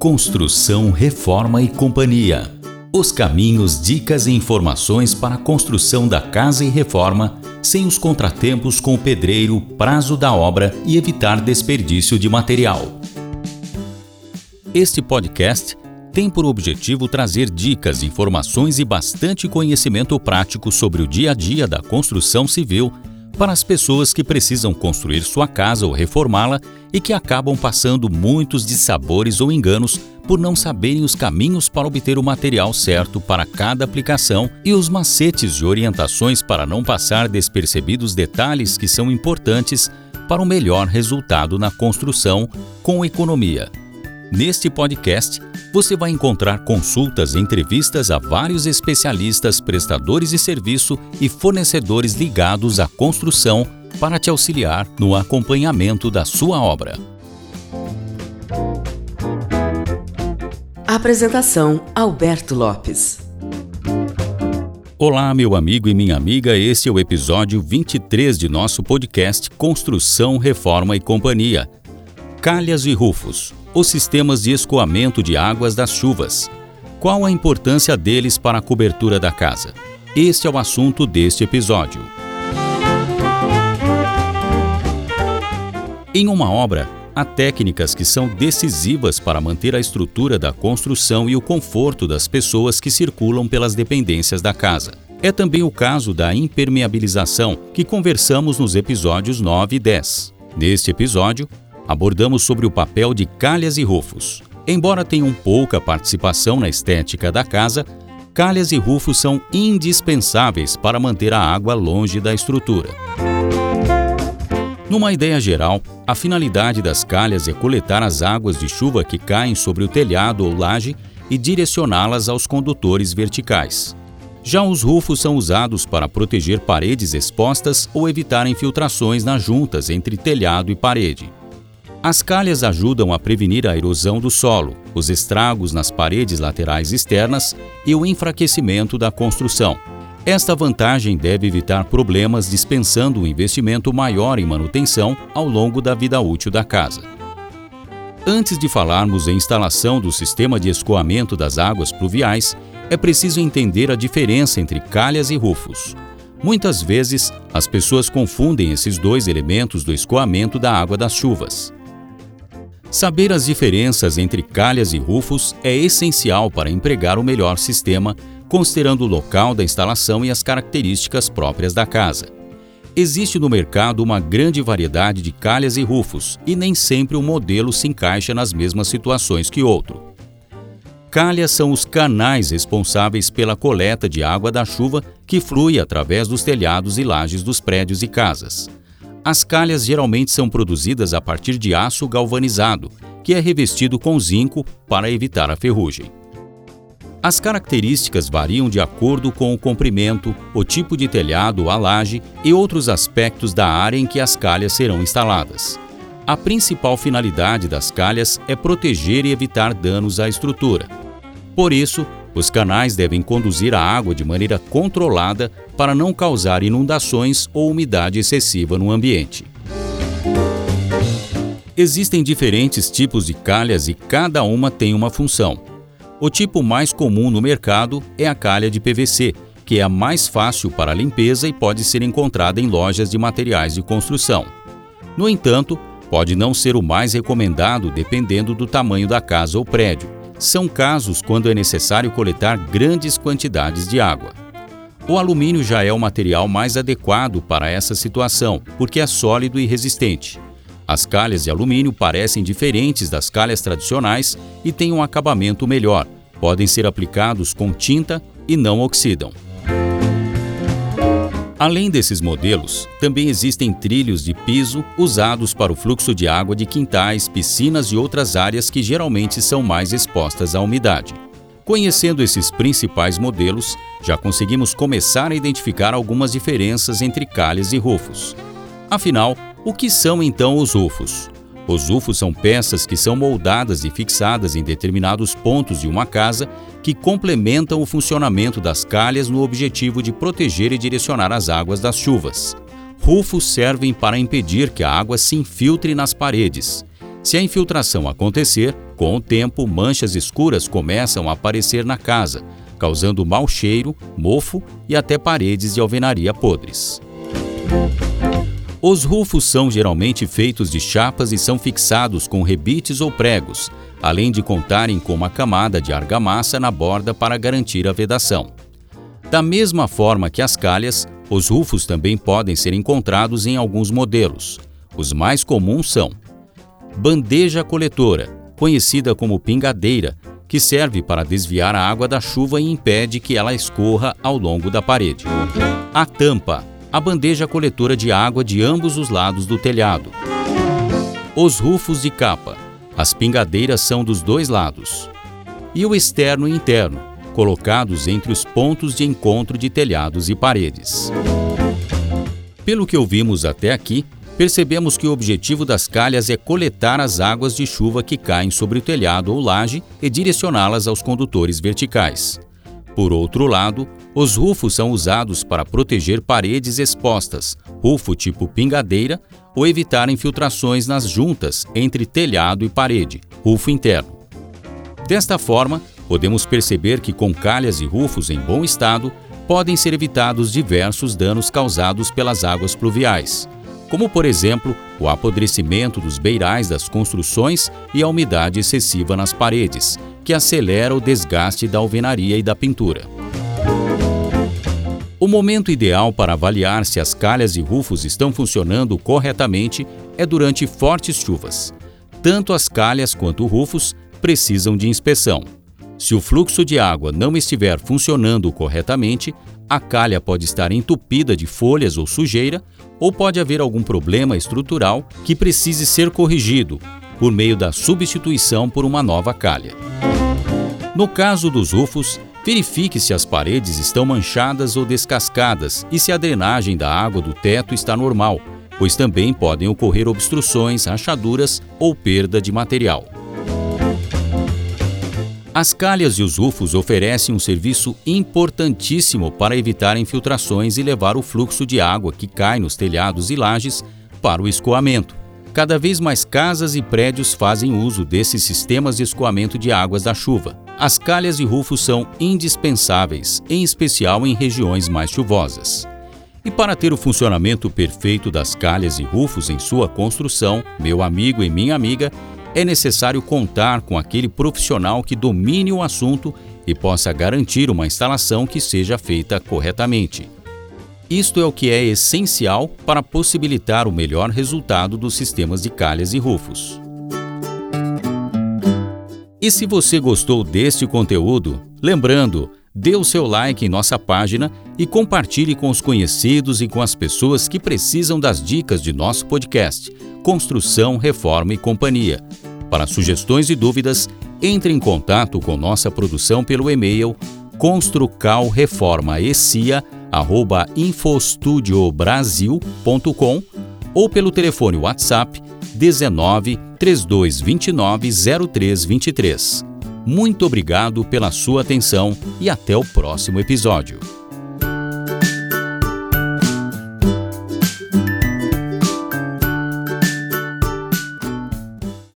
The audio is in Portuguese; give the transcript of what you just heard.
Construção, Reforma e Companhia. Os caminhos, dicas e informações para a construção da casa e reforma, sem os contratempos com o pedreiro, prazo da obra e evitar desperdício de material. Este podcast tem por objetivo trazer dicas, informações e bastante conhecimento prático sobre o dia a dia da construção civil para as pessoas que precisam construir sua casa ou reformá-la e que acabam passando muitos dissabores ou enganos por não saberem os caminhos para obter o material certo para cada aplicação e os macetes e orientações para não passar despercebidos detalhes que são importantes para o melhor resultado na construção com economia. Neste podcast, você vai encontrar consultas e entrevistas a vários especialistas, prestadores de serviço e fornecedores ligados à construção para te auxiliar no acompanhamento da sua obra. Apresentação: Alberto Lopes. Olá, meu amigo e minha amiga, este é o episódio 23 de nosso podcast Construção, Reforma e Companhia. Calhas e rufos os sistemas de escoamento de águas das chuvas. Qual a importância deles para a cobertura da casa? Este é o assunto deste episódio. Em uma obra, há técnicas que são decisivas para manter a estrutura da construção e o conforto das pessoas que circulam pelas dependências da casa. É também o caso da impermeabilização, que conversamos nos episódios 9 e 10. Neste episódio, abordamos sobre o papel de calhas e rufos. Embora tenham pouca participação na estética da casa, calhas e rufos são indispensáveis para manter a água longe da estrutura. Numa ideia geral, a finalidade das calhas é coletar as águas de chuva que caem sobre o telhado ou laje e direcioná-las aos condutores verticais. Já os rufos são usados para proteger paredes expostas ou evitar infiltrações nas juntas entre telhado e parede. As calhas ajudam a prevenir a erosão do solo, os estragos nas paredes laterais externas e o enfraquecimento da construção. Esta vantagem deve evitar problemas dispensando um investimento maior em manutenção ao longo da vida útil da casa. Antes de falarmos em instalação do sistema de escoamento das águas pluviais, é preciso entender a diferença entre calhas e rufos. Muitas vezes, as pessoas confundem esses dois elementos do escoamento da água das chuvas. Saber as diferenças entre calhas e rufos é essencial para empregar o melhor sistema, considerando o local da instalação e as características próprias da casa. Existe no mercado uma grande variedade de calhas e rufos, e nem sempre um modelo se encaixa nas mesmas situações que outro. Calhas são os canais responsáveis pela coleta de água da chuva que flui através dos telhados e lajes dos prédios e casas. As calhas geralmente são produzidas a partir de aço galvanizado, que é revestido com zinco para evitar a ferrugem. As características variam de acordo com o comprimento, o tipo de telhado, a laje e outros aspectos da área em que as calhas serão instaladas. A principal finalidade das calhas é proteger e evitar danos à estrutura. Por isso, os canais devem conduzir a água de maneira controlada para não causar inundações ou umidade excessiva no ambiente. Existem diferentes tipos de calhas e cada uma tem uma função. O tipo mais comum no mercado é a calha de PVC, que é a mais fácil para limpeza e pode ser encontrada em lojas de materiais de construção. No entanto, pode não ser o mais recomendado dependendo do tamanho da casa ou prédio são casos quando é necessário coletar grandes quantidades de água. O alumínio já é o material mais adequado para essa situação, porque é sólido e resistente. As calhas de alumínio parecem diferentes das calhas tradicionais e têm um acabamento melhor. Podem ser aplicados com tinta e não oxidam. Além desses modelos, também existem trilhos de piso usados para o fluxo de água de quintais, piscinas e outras áreas que geralmente são mais expostas à umidade. Conhecendo esses principais modelos, já conseguimos começar a identificar algumas diferenças entre calhas e rufos. Afinal, o que são então os rufos? Os ufos são peças que são moldadas e fixadas em determinados pontos de uma casa que complementam o funcionamento das calhas no objetivo de proteger e direcionar as águas das chuvas. Rufos servem para impedir que a água se infiltre nas paredes. Se a infiltração acontecer, com o tempo, manchas escuras começam a aparecer na casa, causando mau cheiro, mofo e até paredes de alvenaria podres. Os rufos são geralmente feitos de chapas e são fixados com rebites ou pregos, além de contarem com uma camada de argamassa na borda para garantir a vedação. Da mesma forma que as calhas, os rufos também podem ser encontrados em alguns modelos. Os mais comuns são bandeja coletora, conhecida como pingadeira, que serve para desviar a água da chuva e impede que ela escorra ao longo da parede. A tampa, a bandeja coletora de água de ambos os lados do telhado. Os rufos de capa, as pingadeiras são dos dois lados. E o externo e interno, colocados entre os pontos de encontro de telhados e paredes. Pelo que ouvimos até aqui, percebemos que o objetivo das calhas é coletar as águas de chuva que caem sobre o telhado ou laje e direcioná-las aos condutores verticais. Por outro lado, os rufos são usados para proteger paredes expostas, rufo tipo pingadeira, ou evitar infiltrações nas juntas entre telhado e parede, rufo interno. Desta forma, podemos perceber que com calhas e rufos em bom estado, podem ser evitados diversos danos causados pelas águas pluviais, como por exemplo o apodrecimento dos beirais das construções e a umidade excessiva nas paredes, que acelera o desgaste da alvenaria e da pintura. O momento ideal para avaliar se as calhas e rufos estão funcionando corretamente é durante fortes chuvas. Tanto as calhas quanto os rufos precisam de inspeção. Se o fluxo de água não estiver funcionando corretamente, a calha pode estar entupida de folhas ou sujeira, ou pode haver algum problema estrutural que precise ser corrigido por meio da substituição por uma nova calha. No caso dos rufos, verifique se as paredes estão manchadas ou descascadas e se a drenagem da água do teto está normal, pois também podem ocorrer obstruções, rachaduras ou perda de material. As calhas e os rufos oferecem um serviço importantíssimo para evitar infiltrações e levar o fluxo de água que cai nos telhados e lajes para o escoamento. Cada vez mais casas e prédios fazem uso desses sistemas de escoamento de águas da chuva. As calhas e rufos são indispensáveis, em especial em regiões mais chuvosas. E para ter o funcionamento perfeito das calhas e rufos em sua construção, meu amigo e minha amiga, é necessário contar com aquele profissional que domine o assunto e possa garantir uma instalação que seja feita corretamente. Isto é o que é essencial para possibilitar o melhor resultado dos sistemas de calhas e rufos. E se você gostou deste conteúdo, lembrando, dê o seu like em nossa página e compartilhe com os conhecidos e com as pessoas que precisam das dicas de nosso podcast Construção, Reforma e Companhia. Para sugestões e dúvidas, entre em contato com nossa produção pelo e-mail construcalreformaecia@infostudiobrasil.com ou pelo telefone WhatsApp 19 3229 0323. Muito obrigado pela sua atenção e até o próximo episódio.